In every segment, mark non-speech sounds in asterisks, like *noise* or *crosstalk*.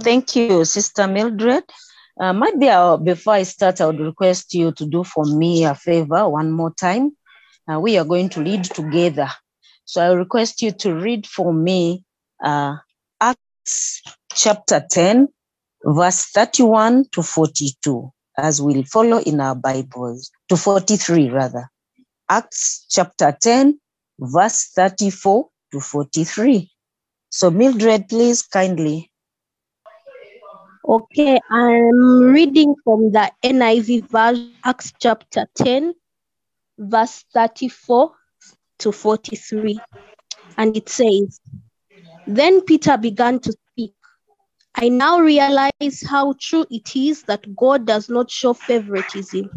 Thank you, Sister Mildred. Uh, maybe I'll, before I start, I would request you to do for me a favor one more time. Uh, we are going to read together. So I request you to read for me uh, Acts chapter 10, verse 31 to 42, as we'll follow in our Bibles, to 43 rather. Acts chapter 10, verse 34 to 43. So Mildred, please kindly. Okay, I'm reading from the NIV version, Acts chapter 10, verse 34 to 43. And it says, Then Peter began to speak. I now realize how true it is that God does not show favoritism,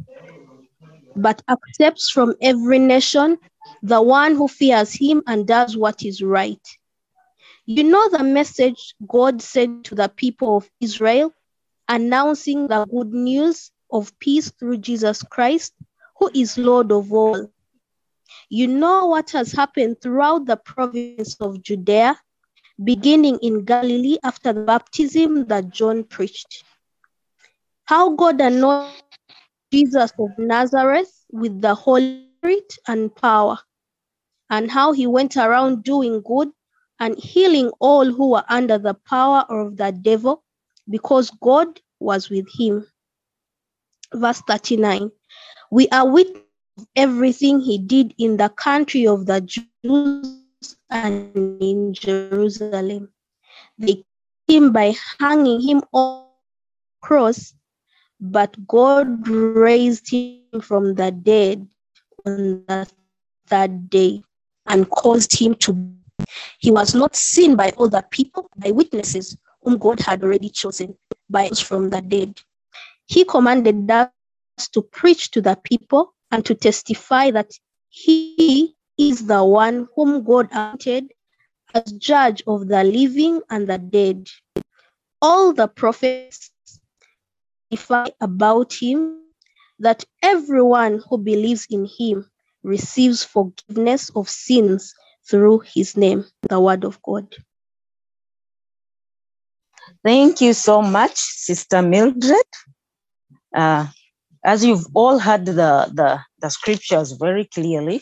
but accepts from every nation the one who fears him and does what is right. You know the message God sent to the people of Israel, announcing the good news of peace through Jesus Christ, who is Lord of all. You know what has happened throughout the province of Judea, beginning in Galilee after the baptism that John preached. How God anointed Jesus of Nazareth with the Holy Spirit and power, and how he went around doing good and healing all who were under the power of the devil, because God was with him. Verse 39 We are witness of everything he did in the country of the Jews and in Jerusalem. They killed him by hanging him on the cross, but God raised him from the dead on the third day and caused him to he was not seen by other people, by witnesses whom God had already chosen by us from the dead. He commanded us to preach to the people and to testify that he is the one whom God appointed as judge of the living and the dead. All the prophets testify about him that everyone who believes in him receives forgiveness of sins through his name, the word of God. Thank you so much, Sister Mildred. Uh, as you've all heard the, the, the scriptures very clearly,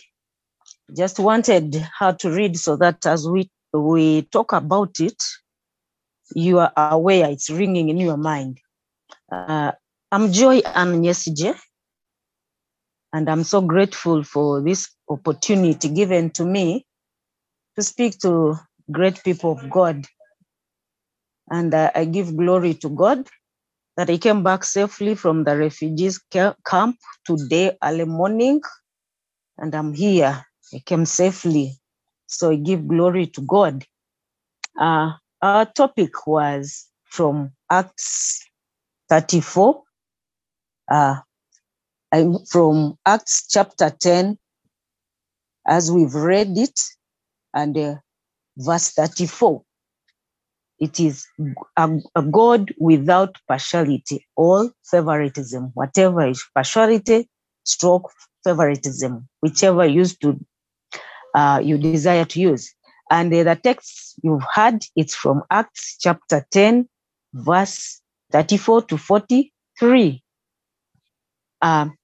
just wanted her to read so that as we, we talk about it, you are aware it's ringing in your mind. Uh, I'm Joy Nyesigye, and I'm so grateful for this opportunity given to me to speak to great people of God. And uh, I give glory to God that I came back safely from the refugees camp today early morning, and I'm here. I came safely. So I give glory to God. Uh, our topic was from Acts 34, uh, from Acts chapter 10, as we've read it, and uh, verse 34. It is a, a God without partiality or favoritism, whatever is partiality, stroke favoritism, whichever used to uh, you desire to use. And uh, the text you've heard, it's from Acts chapter 10, verse 34 to 43. Um,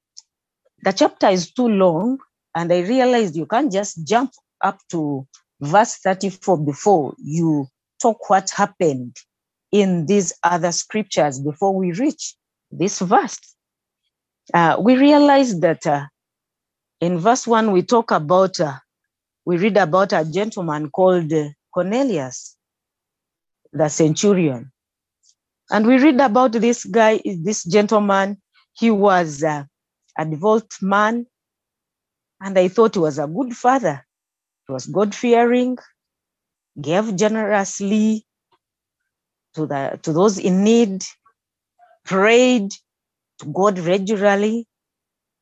the chapter is too long, and I realized you can't just jump up to verse 34 before you talk what happened in these other scriptures before we reach this verse. Uh, we realize that uh, in verse 1, we talk about, uh, we read about a gentleman called Cornelius, the centurion. And we read about this guy, this gentleman, he was uh, a devout man, and I thought he was a good father. Was God fearing, gave generously to the to those in need, prayed to God regularly.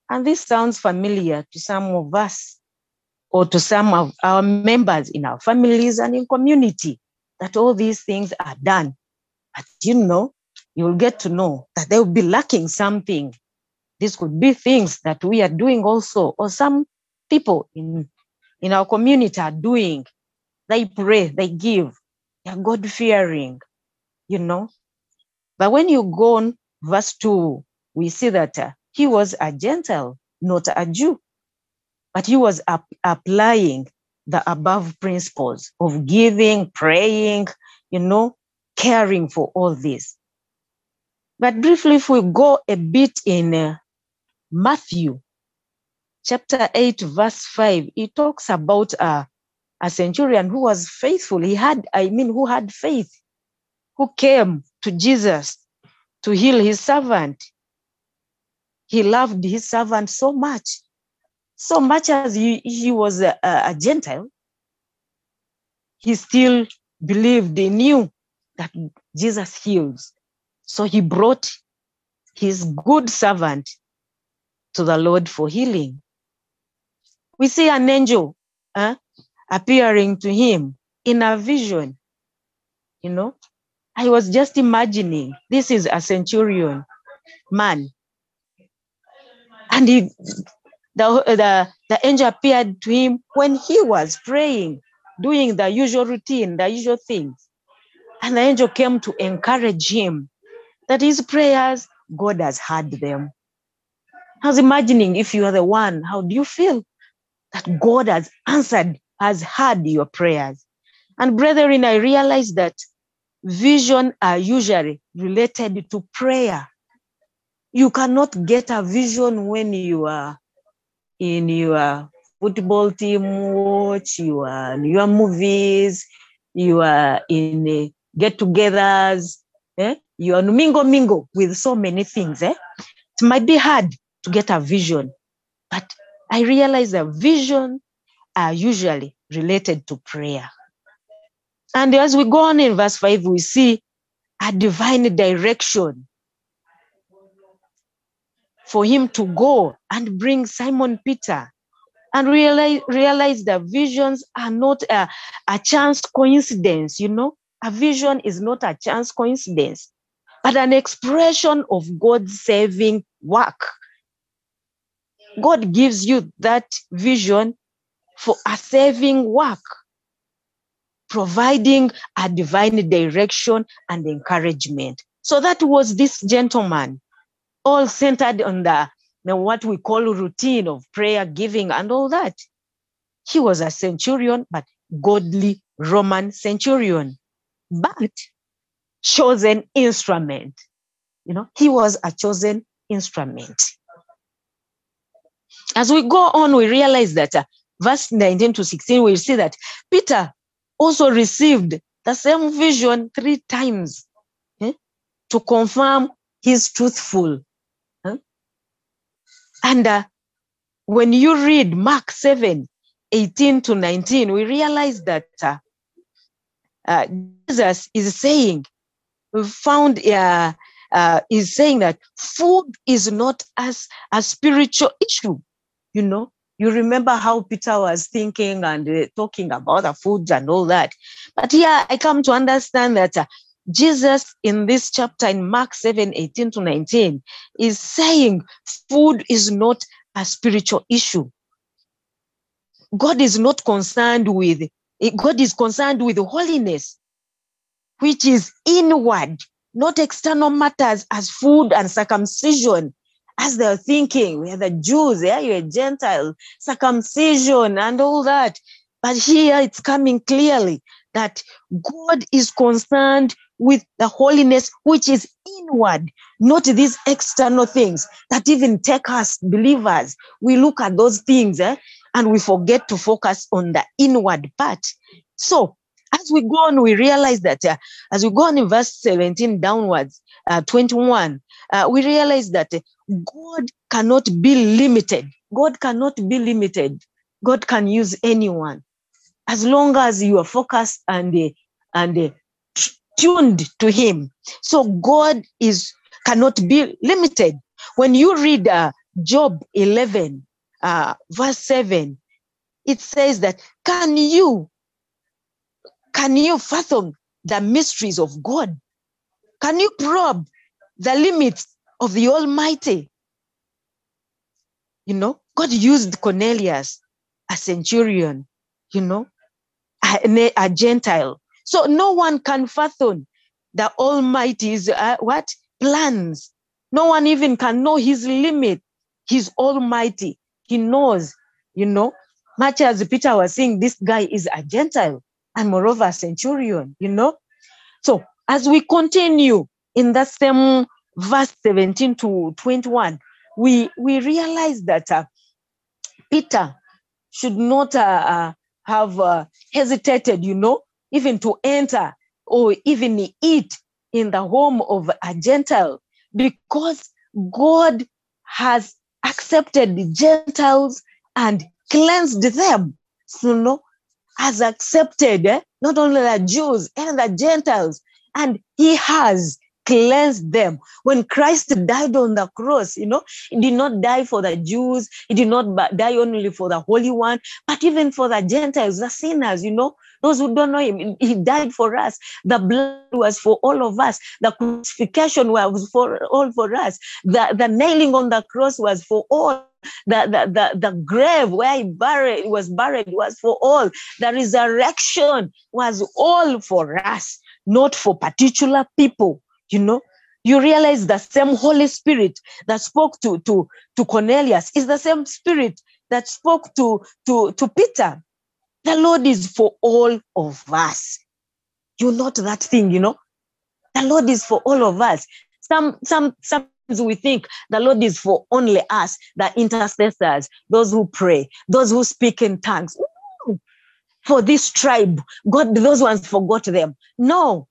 And this sounds familiar to some of us or to some of our members in our families and in community that all these things are done. But you know, you'll get to know that they will be lacking something. This could be things that we are doing also, or some people in, in our community are doing. They pray, they give, they are God fearing. you know. But when you go on verse 2, we see that uh, he was a Gentile, not a Jew, but he was ap- applying the above principles of giving, praying, you know, caring for all this. But briefly, if we go a bit in uh, Matthew chapter 8, verse 5, it talks about uh, a centurion who was faithful. He had, I mean, who had faith, who came to Jesus to heal his servant. He loved his servant so much, so much as he, he was a, a Gentile, he still believed, he knew that Jesus heals. So he brought his good servant to the Lord for healing. We see an angel uh, appearing to him in a vision. You know, I was just imagining this is a centurion man. And he, the, the, the angel appeared to him when he was praying, doing the usual routine, the usual things. And the angel came to encourage him that his prayers, God has heard them. I was imagining if you are the one, how do you feel that God has answered, has heard your prayers? And brethren, I realize that vision are usually related to prayer. You cannot get a vision when you are in your football team watch, you are your movies, you are in get-togethers, eh? you are mingle mingle with so many things. Eh? It might be hard to get a vision, but I realize that vision are usually related to prayer. And as we go on in verse 5, we see a divine direction for him to go and bring Simon Peter and realize, realize that visions are not a, a chance coincidence, you know. A vision is not a chance coincidence, but an expression of God's saving work. God gives you that vision for a saving work, providing a divine direction and encouragement. So that was this gentleman, all centered on the, the what we call routine of prayer, giving, and all that. He was a centurion, but godly Roman centurion, but chosen instrument. You know, he was a chosen instrument. As we go on, we realize that uh, verse 19 to 16, we see that Peter also received the same vision three times eh, to confirm he's truthful. eh. And uh, when you read Mark 7 18 to 19, we realize that uh, uh, Jesus is saying, found uh, uh, is saying that food is not as a spiritual issue. You know, you remember how Peter was thinking and uh, talking about the food and all that. But yeah, I come to understand that uh, Jesus in this chapter in Mark 7 18 to 19 is saying food is not a spiritual issue. God is not concerned with, God is concerned with holiness, which is inward, not external matters as food and circumcision. As they're thinking, we're the Jews, yeah, you're a Gentile, circumcision and all that. But here it's coming clearly that God is concerned with the holiness which is inward, not these external things that even take us believers. We look at those things eh, and we forget to focus on the inward part. So, as we go on, we realize that uh, as we go on in verse 17 downwards, uh, 21, uh, we realize that God cannot be limited. God cannot be limited. God can use anyone as long as you are focused and uh, and uh, tuned to Him. So God is cannot be limited. When you read uh, Job 11, uh, verse 7, it says that can you can you fathom the mysteries of God? Can you probe the limits of the Almighty? You know, God used Cornelius, a centurion, you know, a, a Gentile. So no one can fathom the Almighty's uh, what plans. No one even can know his limit. He's Almighty. He knows, you know, much as Peter was saying, this guy is a Gentile and moreover a centurion, you know. So as we continue in that same verse 17 to 21, we, we realize that uh, Peter should not uh, uh, have uh, hesitated, you know, even to enter or even eat in the home of a Gentile because God has accepted the Gentiles and cleansed them. So, you know, has accepted eh, not only the Jews and the Gentiles, and he has cleansed them. When Christ died on the cross, you know, he did not die for the Jews, he did not die only for the Holy One, but even for the Gentiles, the sinners, you know, those who don't know him, he died for us. The blood was for all of us. The crucifixion was for all for us. The, the nailing on the cross was for all. The, the, the, the grave where he buried was buried was for all. The resurrection was all for us, not for particular people. You know, you realize the same Holy Spirit that spoke to, to, to Cornelius is the same Spirit that spoke to, to, to Peter. The Lord is for all of us. You're not that thing, you know. The Lord is for all of us. Some, some, sometimes we think the Lord is for only us, the intercessors, those who pray, those who speak in tongues. For this tribe, God, those ones forgot them. No,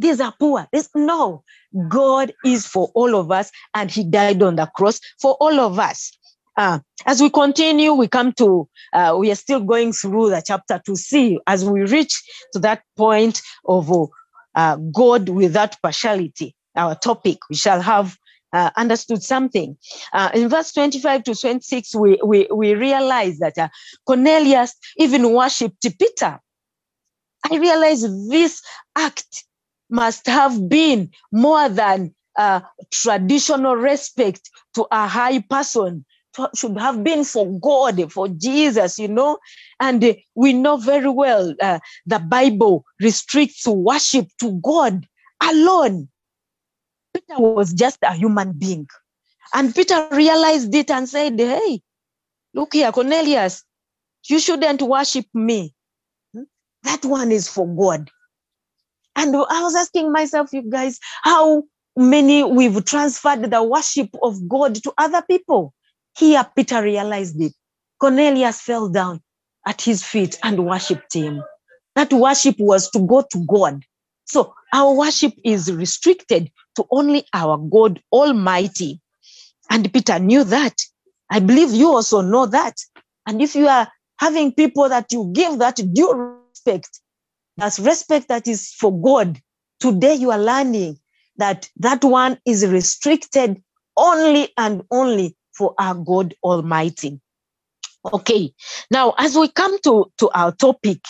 these are poor. This, no, God is for all of us, and He died on the cross for all of us. Uh, as we continue, we come to, uh, we are still going through the chapter to see as we reach to that point of uh, God without partiality, our topic, we shall have uh, understood something. Uh, in verse 25 to 26, we, we, we realize that uh, Cornelius even worshipped Peter. I realize this act must have been more than traditional respect to a high person should have been for God, for Jesus, you know. And uh, we know very well uh, the Bible restricts worship to God alone. Peter was just a human being. And Peter realized it and said, Hey, look here, Cornelius, you shouldn't worship me. Hmm? That one is for God. And I was asking myself, you guys, how many we've transferred the worship of God to other people? Here, Peter realized it. Cornelius fell down at his feet and worshiped him. That worship was to go to God. So our worship is restricted to only our God Almighty. And Peter knew that. I believe you also know that. And if you are having people that you give that due respect, that's respect that is for God, today you are learning that that one is restricted only and only for our God Almighty. Okay, now as we come to, to our topic,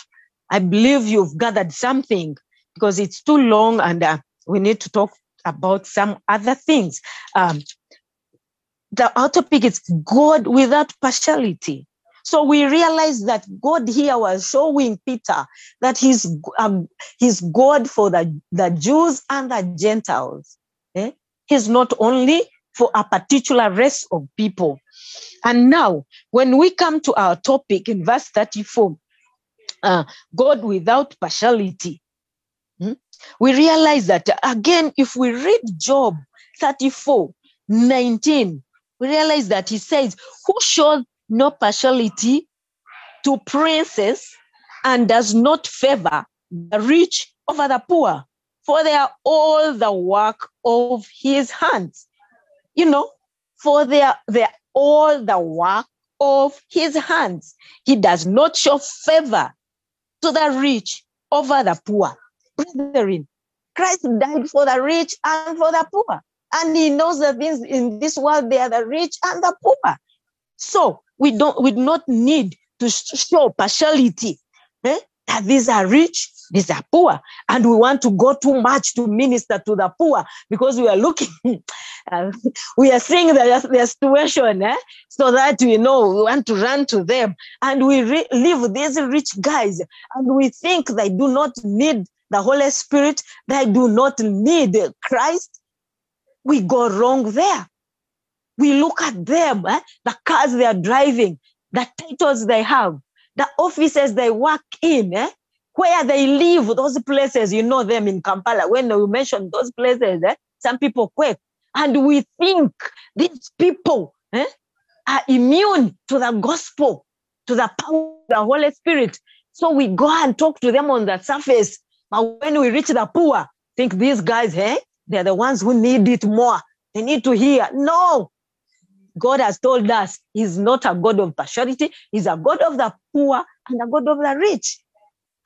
I believe you've gathered something because it's too long and uh, we need to talk about some other things. Um, the our topic is God without partiality. So we realize that God here was showing Peter that he's, um, he's God for the, the Jews and the Gentiles. Eh? He's not only for a particular race of people. And now, when we come to our topic in verse 34, uh, God without partiality, hmm, we realize that again, if we read Job 34 19, we realize that he says, Who shows no partiality to princes and does not favor the rich over the poor, for they are all the work of his hands you know, for their their all the work of his hands. He does not show favor to the rich over the poor. Brethren, Christ died for the rich and for the poor. And he knows that things in this world, they are the rich and the poor. So we don't we do not need to show partiality. Eh? That these are rich these are poor. And we want to go too much to minister to the poor because we are looking, *laughs* uh, we are seeing their, their situation, eh? so that we know we want to run to them. And we re- leave these rich guys and we think they do not need the Holy Spirit, they do not need Christ, we go wrong there. We look at them, eh? the cars they are driving, the titles they have, the offices they work in, eh? where they live, those places, you know them in Kampala. When we mention those places, eh? some people quake. And we think these people eh? are immune to the gospel, to the power of the Holy Spirit. So we go and talk to them on the surface. But when we reach the poor, think these guys, eh? They're the ones who need it more. They need to hear. No. God has told us He's not a God of partiality, He's a God of the poor and a God of the rich.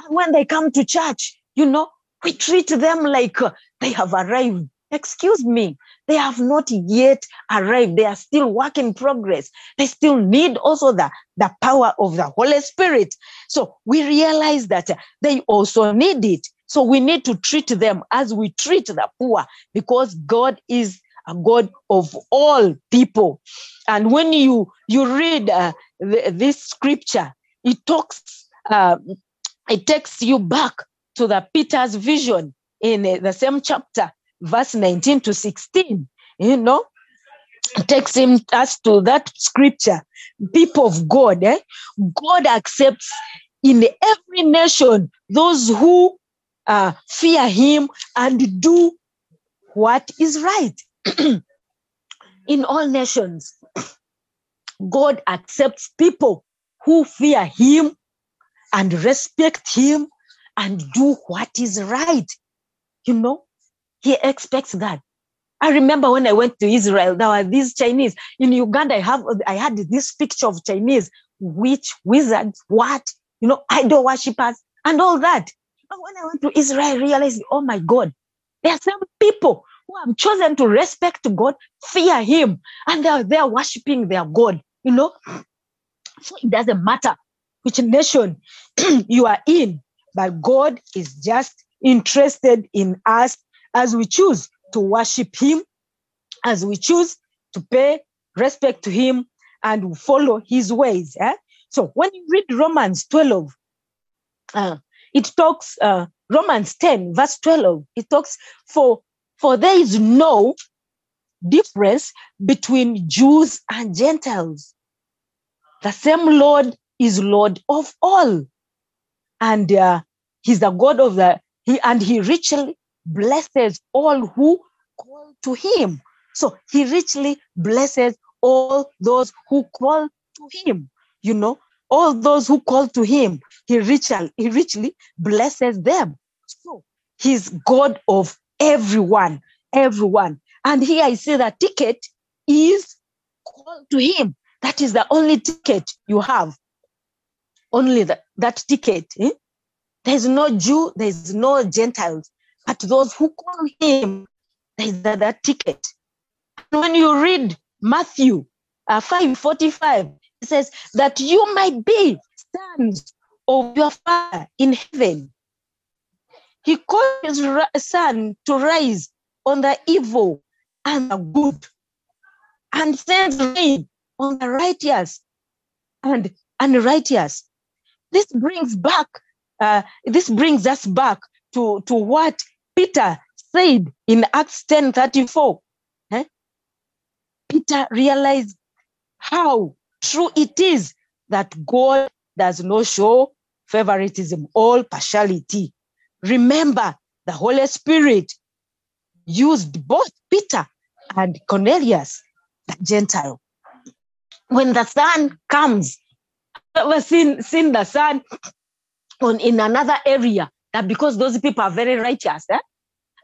And when they come to church, you know, we treat them like uh, they have arrived. Excuse me, they have not yet arrived. They are still work in progress. They still need also the, the power of the Holy Spirit. So we realize that they also need it. So we need to treat them as we treat the poor because God is a God of all people. And when you you read uh, the, this scripture, it talks, uh, it takes you back to the Peter's vision in uh, the same chapter, verse 19 to 16. You know, it takes him us to that scripture. People of God, eh? God accepts in every nation those who uh, fear Him and do what is right. *clears throat* in all nations, God accepts people who fear Him and respect Him and do what is right. You know, He expects that. I remember when I went to Israel, there were these Chinese. In Uganda, I have I had this picture of Chinese witch, wizards, what, you know, idol worshippers, and all that. But when I went to Israel, I realized, oh my God, there are some people who have chosen to respect God, fear Him, and they're there worshiping their God. You know, so it doesn't matter which nation *clears throat* you are in, but God is just interested in us as we choose to worship Him, as we choose to pay respect to Him and follow His ways. Eh? So when you read Romans 12, uh, it talks, uh, Romans 10, verse 12, it talks, for for there is no difference between Jews and Gentiles. The same Lord is Lord of all. And uh, he's the God of the, he, and he richly blesses all who call to him. So he richly blesses all those who call to him. You know, all those who call to him, he richly, he richly blesses them. So he's God of everyone, everyone. And here I see that ticket is called to him. That is the only ticket you have. Only the, that ticket. Eh? There's no Jew, there's no Gentiles, but those who call him, there's that, that ticket. And when you read Matthew uh, 5:45, it says that you might be sons of your Father in heaven. He called his son to rise on the evil and the good, and sends rain on the righteous and unrighteous. This brings back, uh, this brings us back to, to what Peter said in Acts 10 34. Eh? Peter realized how true it is that God does not show favoritism or partiality. Remember, the Holy Spirit used both Peter and Cornelius, the Gentile. When the sun comes, ever seen, seen the sun on in another area that because those people are very righteous, eh?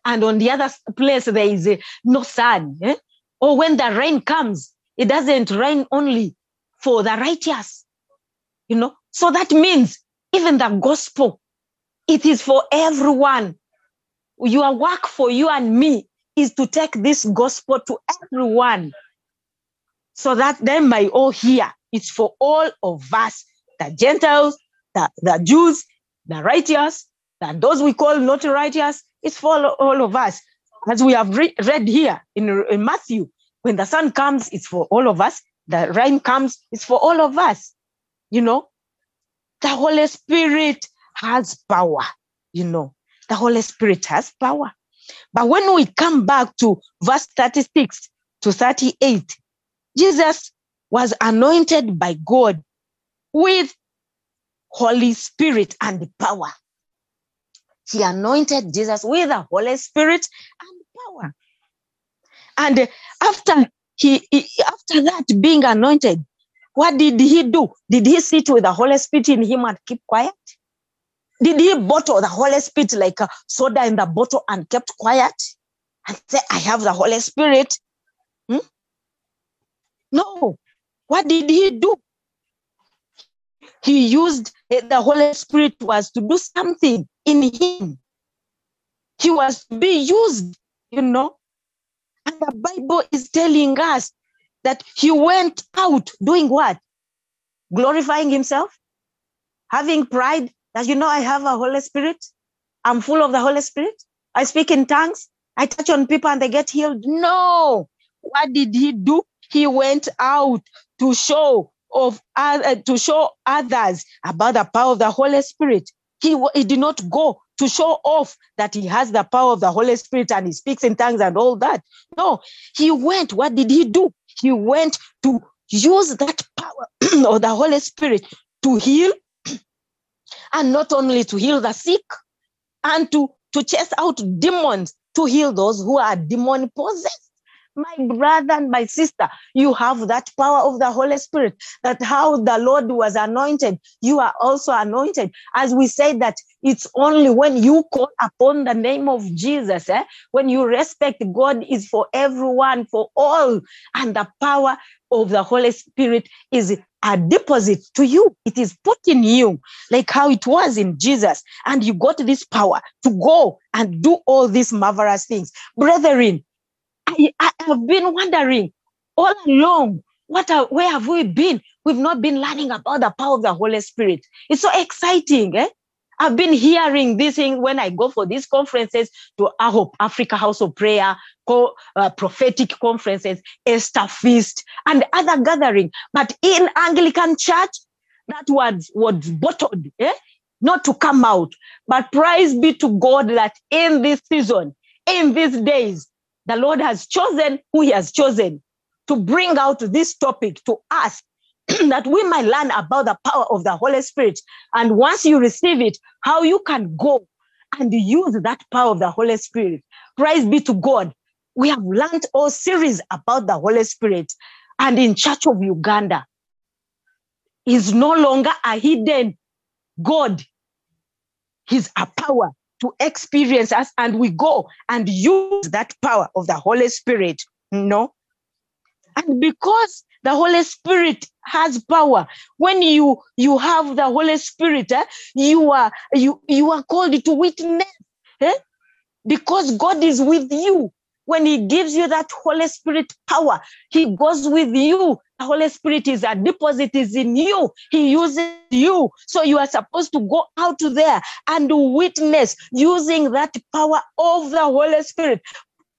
and on the other place there is uh, no sun. Eh? Or when the rain comes, it doesn't rain only for the righteous. You know, so that means even the gospel, it is for everyone your work for you and me is to take this gospel to everyone so that they may all hear. It's for all of us, the Gentiles, the, the Jews, the righteous, and those we call not righteous. It's for all of us. As we have re- read here in, in Matthew, when the sun comes, it's for all of us. The rain comes, it's for all of us. You know, the Holy Spirit has power, you know. the Holy Spirit has power. But when we come back to verse 36 to 38, Jesus was anointed by God with Holy Spirit and power. He anointed Jesus with the Holy Spirit and power. And after he, he after that being anointed, what did he do? Did he sit with the Holy Spirit in him and keep quiet? Did he bottle the Holy Spirit like a soda in the bottle and kept quiet and say, I have the Holy Spirit? Hmm? No. What did he do? He used eh, the Holy Spirit was to do something in him. He was to be used, you know. And the Bible is telling us that he went out doing what? Glorifying himself, having pride, that you know I have a Holy Spirit. I'm full of the Holy Spirit. I speak in tongues. I touch on people and they get healed. No. What did he do? He went out to show of uh, to show others about the power of the Holy Spirit. He, he did not go to show off that he has the power of the Holy Spirit and he speaks in tongues and all that. No, he went. What did he do? He went to use that power *clears throat* of the Holy Spirit to heal and not only to heal the sick and to, to chase out demons, to heal those who are demon possessed. My brother and my sister, you have that power of the Holy Spirit, that how the Lord was anointed, you are also anointed. As we say that it's only when you call upon the name of Jesus, eh? when you respect God is for everyone, for all, and the power of the Holy Spirit is a deposit to you. It is put in you, like how it was in Jesus. And you got this power to go and do all these marvelous things. Brethren, I, I have been wondering all along, what are, where have we been? We've not been learning about the power of the Holy Spirit. It's so exciting. Eh? I've been hearing this thing when I go for these conferences to AHOP, Africa House of Prayer, co- uh, prophetic conferences, Easter Feast, and other gathering. But in Anglican Church, that was was bottled, eh? not to come out. But praise be to God that in this season, in these days, the Lord has chosen who He has chosen to bring out this topic to us *clears throat* that we might learn about the power of the Holy Spirit. And once you receive it, how you can go and use that power of the Holy Spirit. Praise be to God. We have learned all series about the Holy Spirit. And in Church of Uganda, is no longer a hidden God. He's a power to experience us, and we go and use that power of the Holy Spirit. No. And because the Holy Spirit has power. When you you have the Holy Spirit, eh, you are you you are called to witness. Eh? Because God is with you. When He gives you that Holy Spirit power, He goes with you. The Holy Spirit is a deposit is in you. He uses you. So you are supposed to go out there and witness using that power of the Holy Spirit.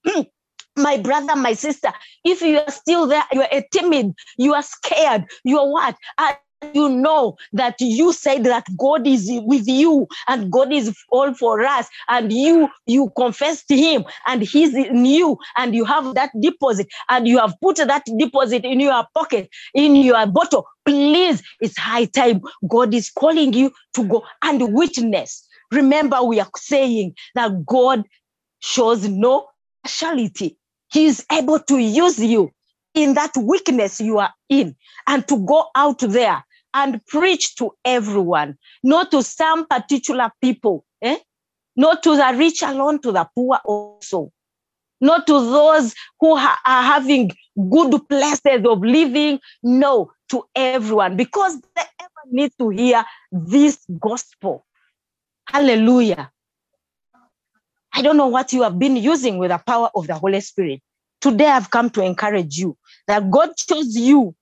*clears throat* my brother, my sister, if you are still there, you are timid, you are scared, you are what? You know that you said that God is with you and God is all for us, and you you confess to Him and He's in you, and you have that deposit, and you have put that deposit in your pocket, in your bottle. Please, it's high time. God is calling you to go and witness. Remember, we are saying that God shows no partiality. He is able to use you in that weakness you are in and to go out there and preach to everyone, not to some particular people, eh? not to the rich alone, to the poor also, not to those who ha- are having good places of living, no, to everyone, because they ever need to hear this gospel. Hallelujah. I don't know what you have been using with the power of the Holy Spirit. Today I've come to encourage you that God chose you,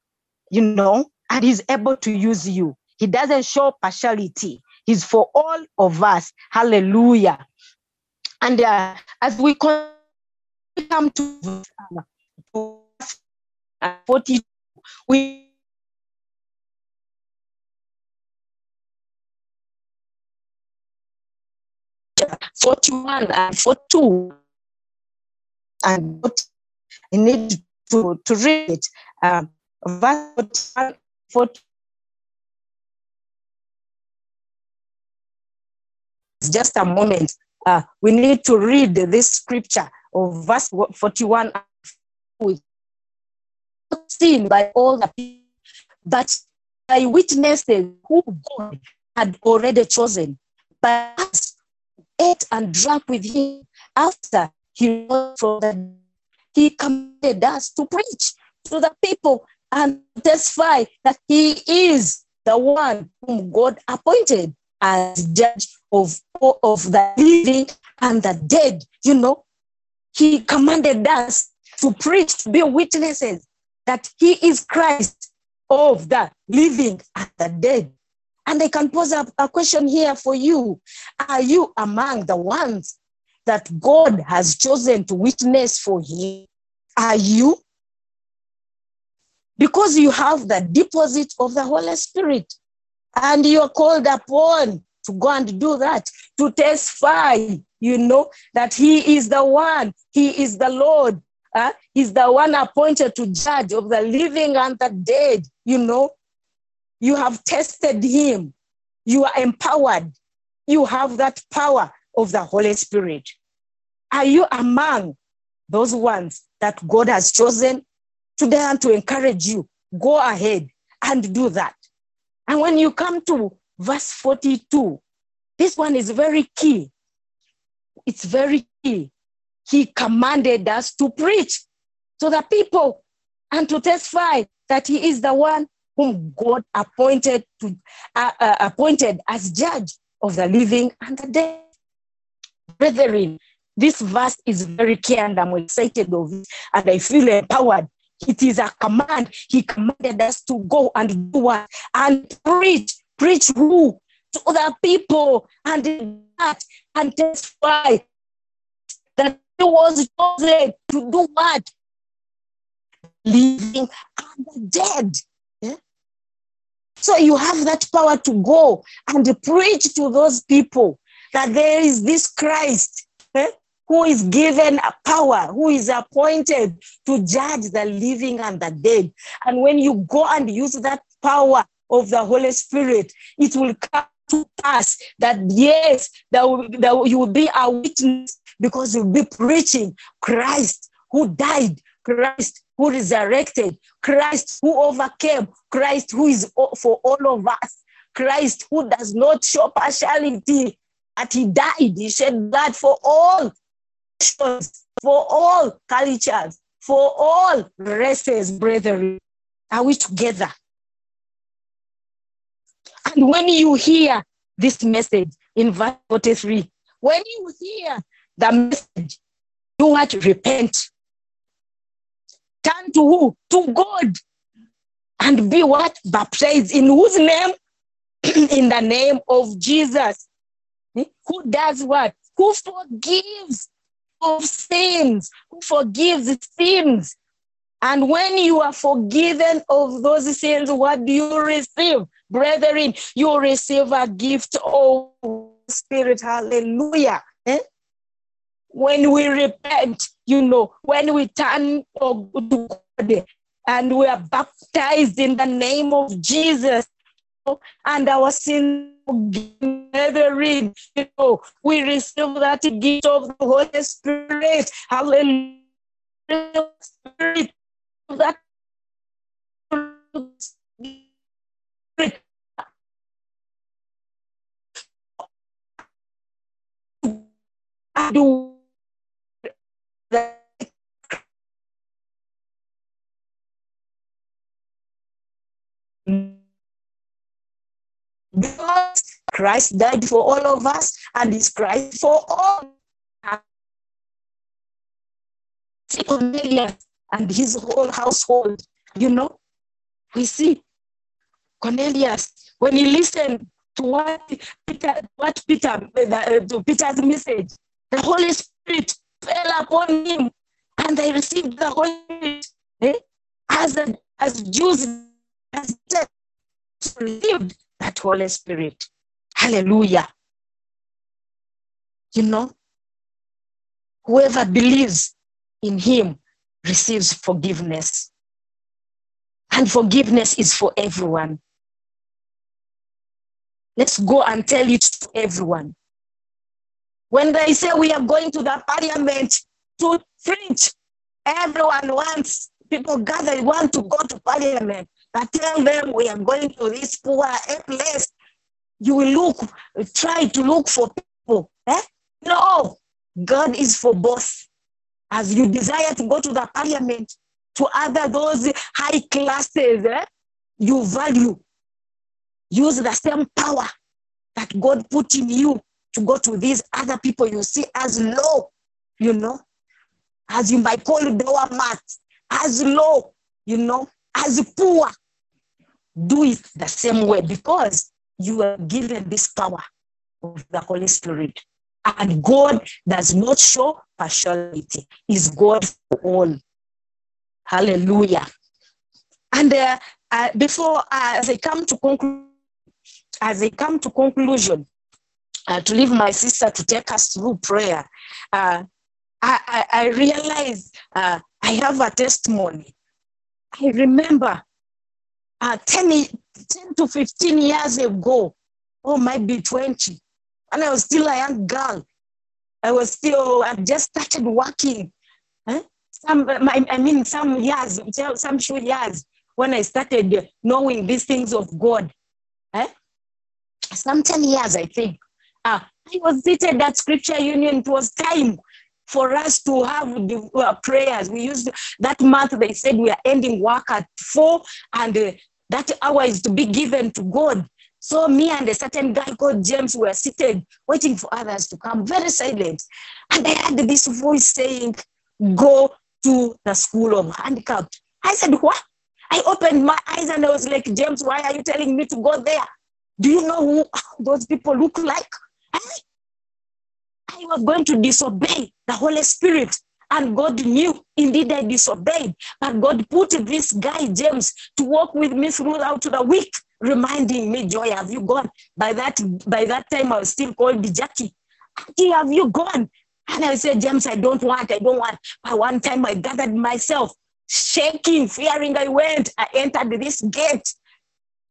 you know, and He's able to use you. He doesn't show partiality. He's for all of us. Hallelujah. And uh, as we come to uh, 40, we 41 and 42. And you need to, to read it. Um, verse 41, 42. Just a moment. Uh, we need to read this scripture of verse 41 seen by all the people, but by witnesses who God had already chosen, but ate and drank with him after he rose from the dead. he commanded us to preach to the people and testify that he is the one whom God appointed as judge of, of the living and the dead. You know, he commanded us to preach, to be witnesses that he is Christ of the living and the dead. And I can pose a, a question here for you. Are you among the ones that God has chosen to witness for him? Are you? Because you have the deposit of the Holy Spirit and you're called upon to go and do that, to testify, you know, that He is the one, He is the Lord, uh, He's the one appointed to judge of the living and the dead, you know. You have tested Him, you are empowered, you have that power of the Holy Spirit. Are you among those ones that God has chosen today and to encourage you? Go ahead and do that. And when you come to verse 42, this one is very key. It's very key. He commanded us to preach to the people and to testify that he is the one whom God appointed to uh, uh, appointed as judge of the living and the dead. Brethren, this verse is very clear and I'm excited of it and I feel empowered. It is a command. He commanded us to go and do what? And preach. Preach who? To other people and that and testify that he was chosen to do what? Living and the dead. So you have that power to go and preach to those people that there is this Christ eh, who is given a power, who is appointed to judge the living and the dead. And when you go and use that power of the Holy Spirit, it will come to pass that yes, that, that you will be a witness because you'll be preaching Christ who died, Christ who resurrected, Christ who overcame, Christ who is for all of us, Christ who does not show partiality, that he died, he shed blood for all nations, for all cultures, for all races, brethren. Are we together? And when you hear this message in verse 43, when you hear the message, do what? Repent. Turn to who? To God. And be what? Baptized. In whose name? *clears throat* in the name of Jesus. Who does what? Who forgives of sins, who forgives sins. And when you are forgiven of those sins, what do you receive? Brethren, you receive a gift of Spirit. Hallelujah. Eh? When we repent, you know, when we turn to God and we are baptized in the name of Jesus, and our sin brethren, you know, we receive that gift of the Holy Spirit. Hallelujah. Spirit, that do that because Christ died for all of us and is Christ for all. Cornelius and his whole household, you know, we see Cornelius when he listened to what Peter, what Peter, uh, to Peter's message, the Holy Spirit fell upon him, and they received the Holy Spirit eh? as a, as Jews as received that Holy Spirit. Hallelujah. You know, whoever believes in him receives forgiveness. And forgiveness is for everyone. Let's go and tell it to everyone. When they say we are going to the parliament to preach, everyone wants, people gather, want to go to parliament. I tell them we are going to this poor place. You will look, try to look for people. Eh? No, God is for both. As you desire to go to the parliament, to other those high classes, eh? you value. Use the same power that God put in you to go to these other people you see as low, you know, as you might call doormat, as low, you know, as poor. Do it the same way because you are given this power of the Holy Spirit. And God does not show partiality, is God for all. Hallelujah. And uh, uh, before uh, as I come to conclude, as I come to conclusion, uh, to leave my sister to take us through prayer, uh, I, I, I realize uh, I have a testimony. I remember uh, 10, 10 to 15 years ago, or maybe 20, and I was still a young girl. I was still, I just started working. Huh? Some, I mean, some years, some few years when I started knowing these things of God. Eh? Some 10 years, I think. Uh, I was seated at Scripture Union. It was time for us to have the uh, prayers. We used that month, they said we are ending work at four, and uh, that hour is to be given to God. So me and a certain guy called James were seated waiting for others to come, very silent. And I heard this voice saying, go to the school of handicapped. I said, what? I opened my eyes and I was like, James, why are you telling me to go there? Do you know who *laughs* those people look like? I, I was going to disobey the Holy Spirit. And God knew, indeed, I disobeyed. But God put this guy, James, to walk with me throughout the week, reminding me, Joy, have you gone? By that, by that time, I was still called Jackie. Jackie, have you gone? And I said, James, I don't want, I don't want. By one time, I gathered myself, shaking, fearing I went. I entered this gate.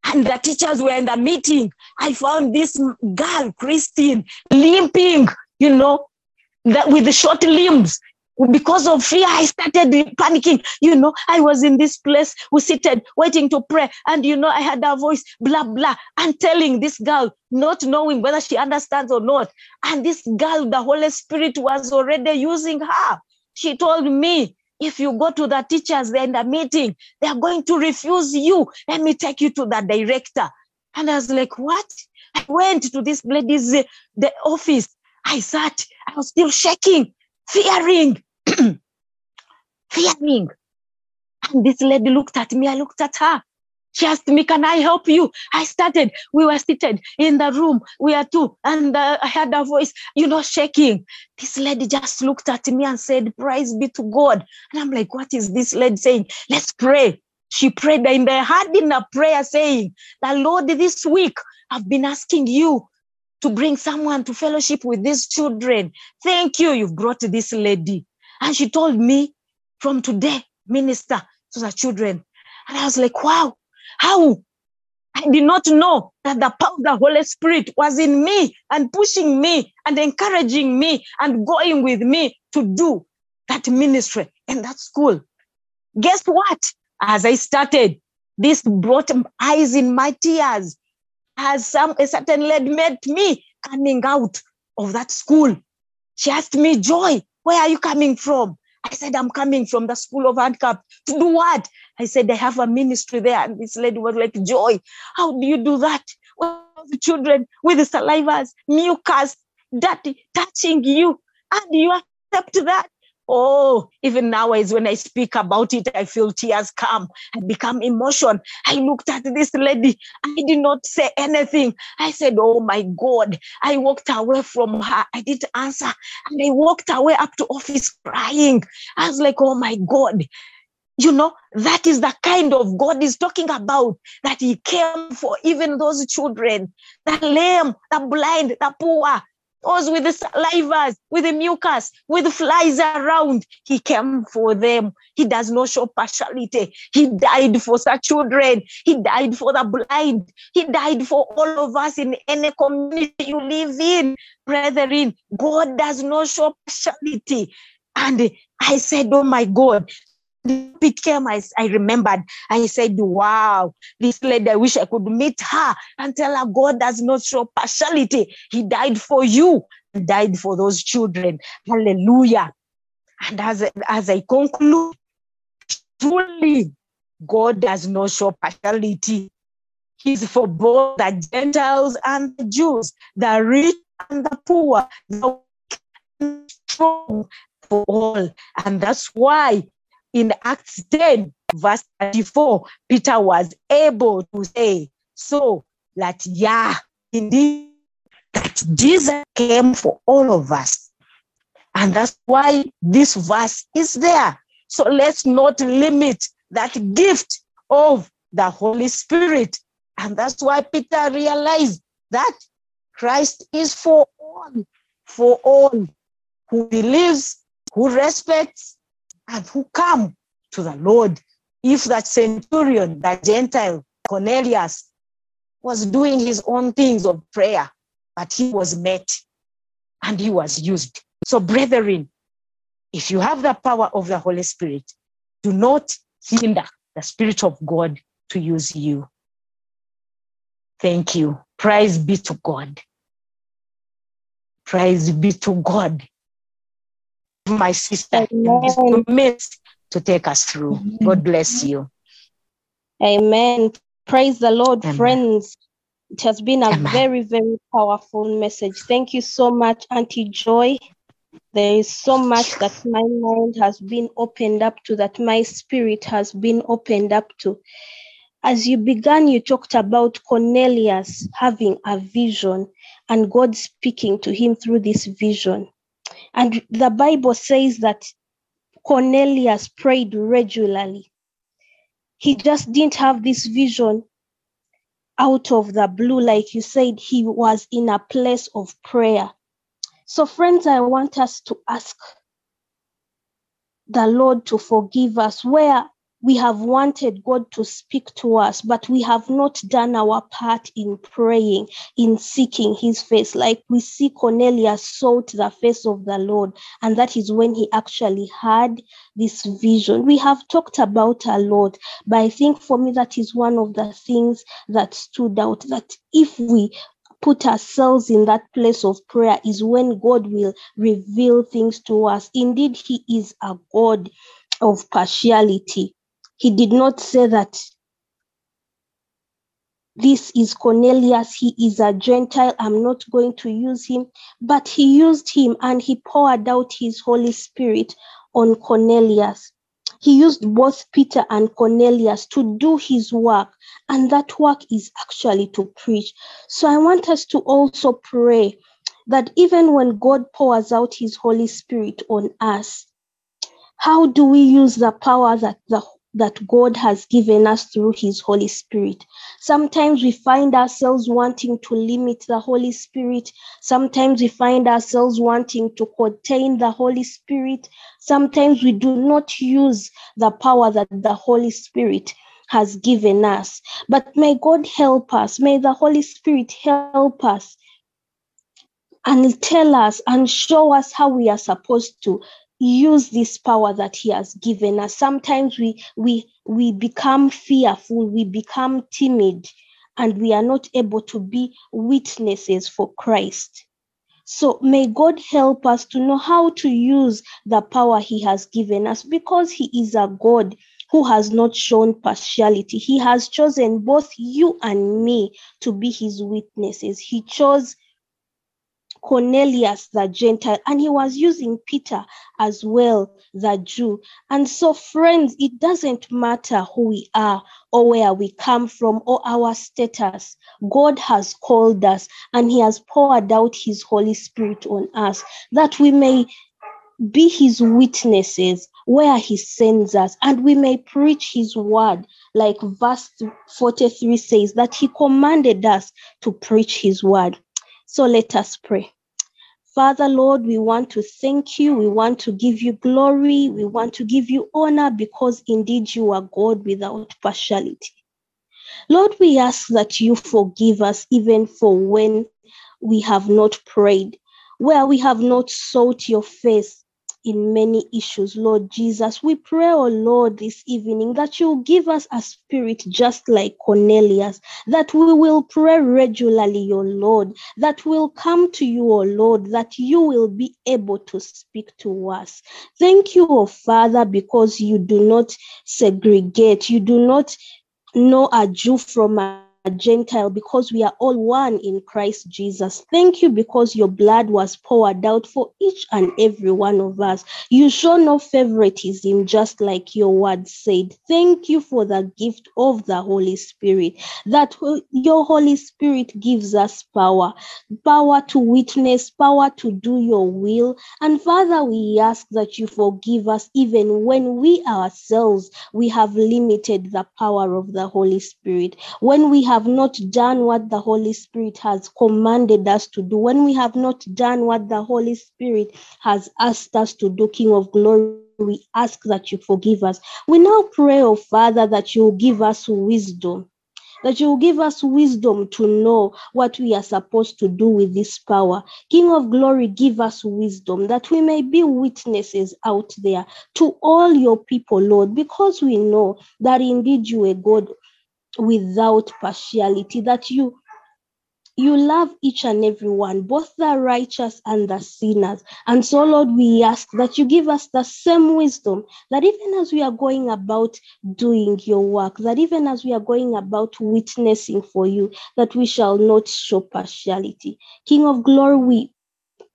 And the teachers were in the meeting. I found this girl, Christine, limping, you know, that with the short limbs because of fear, I started panicking. You know, I was in this place, we seated, waiting to pray. And, you know, I had a voice, blah, blah, and telling this girl, not knowing whether she understands or not. And this girl, the Holy Spirit was already using her. She told me, if you go to the teachers, they're in the meeting, they're going to refuse you. Let me take you to the director. And I was like, what? I went to this lady's eh, the office. I sat, I was still shaking, fearing. *clears throat* fearing. And this lady looked at me, I looked at her. She asked me, Can I help you? I started. We were seated in the room. We are two. And uh, I heard a voice, you know, shaking. This lady just looked at me and said, Praise be to God. And I'm like, What is this lady saying? Let's pray. She prayed in the heart in a prayer saying, The Lord, this week I've been asking you to bring someone to fellowship with these children. Thank you. You've brought this lady. And she told me, from today, minister to the children. And I was like, wow, how? I did not know that the power of the Holy Spirit was in me and pushing me and encouraging me and going with me to do that ministry in that school. Guess what? As I started, this brought eyes in my tears as some a certain lady met me coming out of that school. She asked me, Joy, where are you coming from? I said, I'm coming from the school of handicap. To do what? I said, I have a ministry there. And this lady was like, Joy, how do you do that? Well, the children with the salivas, mucus, dirty, touching you. And you accept that? Oh, even nowadays when I speak about it, I feel tears come. I become emotion. I looked at this lady. I did not say anything. I said, Oh my God. I walked away from her. I didn't answer. And I walked away up to office crying. I was like, Oh my God. You know, that is the kind of God is talking about, that He came for even those children, the lame, the blind, the poor, those with the salivas, with the mucus, with flies around. He came for them. He does not show partiality. He died for such children. He died for the blind. He died for all of us in any community you live in. Brethren, God does not show partiality. And I said, Oh my God, it came, I, I remembered, I said, Wow, this lady, I wish I could meet her and tell her God does not show partiality. He died for you, and died for those children. Hallelujah. And as, as I conclude, truly, God does not show partiality. He's for both the Gentiles and the Jews, the rich and the poor, the strong for all. And that's why in Acts 10, verse 34, Peter was able to say, so that, yeah, indeed, that Jesus came for all of us. And that's why this verse is there. So let's not limit that gift of the Holy Spirit. And that's why Peter realized that Christ is for all, for all who believes, who respects, and who come to the Lord. If that centurion, that Gentile, Cornelius, was doing his own things of prayer, but he was met and he was used. So, brethren, if you have the power of the Holy Spirit, do not hinder the Spirit of God to use you. Thank you. Praise be to God. Praise be to God my sister in midst to take us through. God bless you. Amen. Praise the Lord, Amen. friends. It has been a Amen. very, very powerful message. Thank you so much, Auntie Joy. There is so much that my mind has been opened up to, that my spirit has been opened up to. As you began, you talked about Cornelius having a vision and God speaking to him through this vision. And the Bible says that Cornelius prayed regularly. He just didn't have this vision out of the blue, like you said, he was in a place of prayer. So, friends, I want us to ask the Lord to forgive us where we have wanted God to speak to us, but we have not done our part in praying, in seeking his face. Like we see Cornelius sought the face of the Lord, and that is when he actually had this vision. We have talked about a lot, but I think for me, that is one of the things that stood out that if we put ourselves in that place of prayer is when God will reveal things to us. Indeed, He is a God of partiality. He did not say that this is Cornelius, he is a Gentile, I'm not going to use him. But he used him and he poured out his Holy Spirit on Cornelius. He used both Peter and Cornelius to do his work, and that work is actually to preach. So I want us to also pray that even when God pours out his Holy Spirit on us, how do we use the power that the that God has given us through His Holy Spirit. Sometimes we find ourselves wanting to limit the Holy Spirit. Sometimes we find ourselves wanting to contain the Holy Spirit. Sometimes we do not use the power that the Holy Spirit has given us. But may God help us. May the Holy Spirit help us and tell us and show us how we are supposed to use this power that he has given us. Sometimes we we we become fearful we become timid and we are not able to be witnesses for christ. So may god help us to know how to use the power he has given us because he is a god who has not shown partiality. He has chosen both you and me to be his witnesses. He chose Cornelius the Gentile, and he was using Peter as well, the Jew. And so, friends, it doesn't matter who we are or where we come from or our status. God has called us and he has poured out his Holy Spirit on us that we may be his witnesses where he sends us and we may preach his word like verse 43 says that he commanded us to preach his word so let us pray. Father, Lord, we want to thank you. We want to give you glory. We want to give you honor because indeed you are God without partiality. Lord, we ask that you forgive us even for when we have not prayed, where we have not sought your face in many issues, Lord Jesus. We pray, oh Lord, this evening that you give us a spirit just like Cornelius, that we will pray regularly, your Lord, that will come to you, oh Lord, that you will be able to speak to us. Thank you, oh Father, because you do not segregate, you do not know a Jew from a Gentile because we are all one in Christ Jesus. Thank you because your blood was poured out for each and every one of us. You show no favoritism, just like your word said. Thank you for the gift of the Holy Spirit, that your Holy Spirit gives us power power to witness, power to do your will. And Father, we ask that you forgive us even when we ourselves we have limited the power of the Holy Spirit. When we have not done what the Holy Spirit has commanded us to do, when we have not done what the Holy Spirit has asked us to do, King of glory, we ask that you forgive us. We now pray, oh Father, that you give us wisdom that you will give us wisdom to know what we are supposed to do with this power. King of glory, give us wisdom that we may be witnesses out there to all your people, Lord, because we know that indeed you are God without partiality, that you you love each and every one, both the righteous and the sinners. And so, Lord, we ask that you give us the same wisdom that even as we are going about doing your work, that even as we are going about witnessing for you, that we shall not show partiality. King of glory, we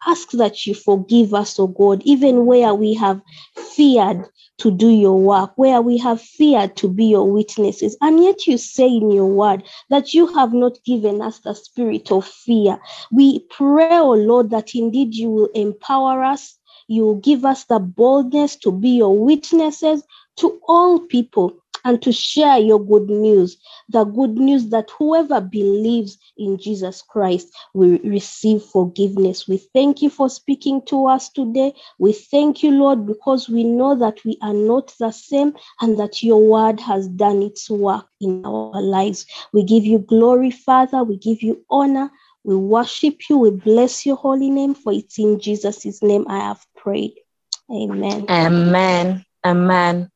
ask that you forgive us, O God, even where we have feared to do your work, where we have feared to be your witnesses. And yet you say in your word that you have not given us the spirit of fear. We pray, O Lord, that indeed you will empower us. You will give us the boldness to be your witnesses to all people and to share your good news. The good news that whoever believes in Jesus Christ will receive forgiveness. We thank you for speaking to us today. We thank you, Lord, because we know that we are not the same and that your word has done its work in our lives. We give you glory, Father. We give you honor. We worship you. We bless your holy name, for it's in Jesus' name I have prayed. Amen. Amen. Amen.